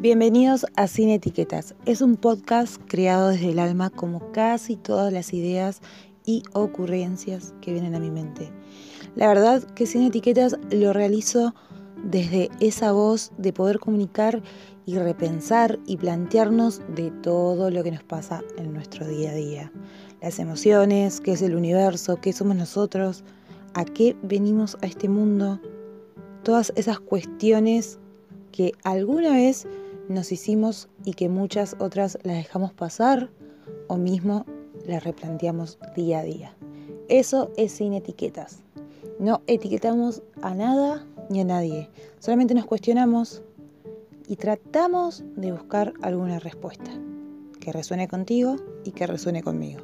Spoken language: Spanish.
Bienvenidos a Sin Etiquetas. Es un podcast creado desde el alma como casi todas las ideas y ocurrencias que vienen a mi mente. La verdad que Sin Etiquetas lo realizo desde esa voz de poder comunicar y repensar y plantearnos de todo lo que nos pasa en nuestro día a día. Las emociones, qué es el universo, qué somos nosotros, a qué venimos a este mundo. Todas esas cuestiones que alguna vez nos hicimos y que muchas otras las dejamos pasar o mismo las replanteamos día a día. Eso es sin etiquetas. No etiquetamos a nada ni a nadie. Solamente nos cuestionamos y tratamos de buscar alguna respuesta que resuene contigo y que resuene conmigo.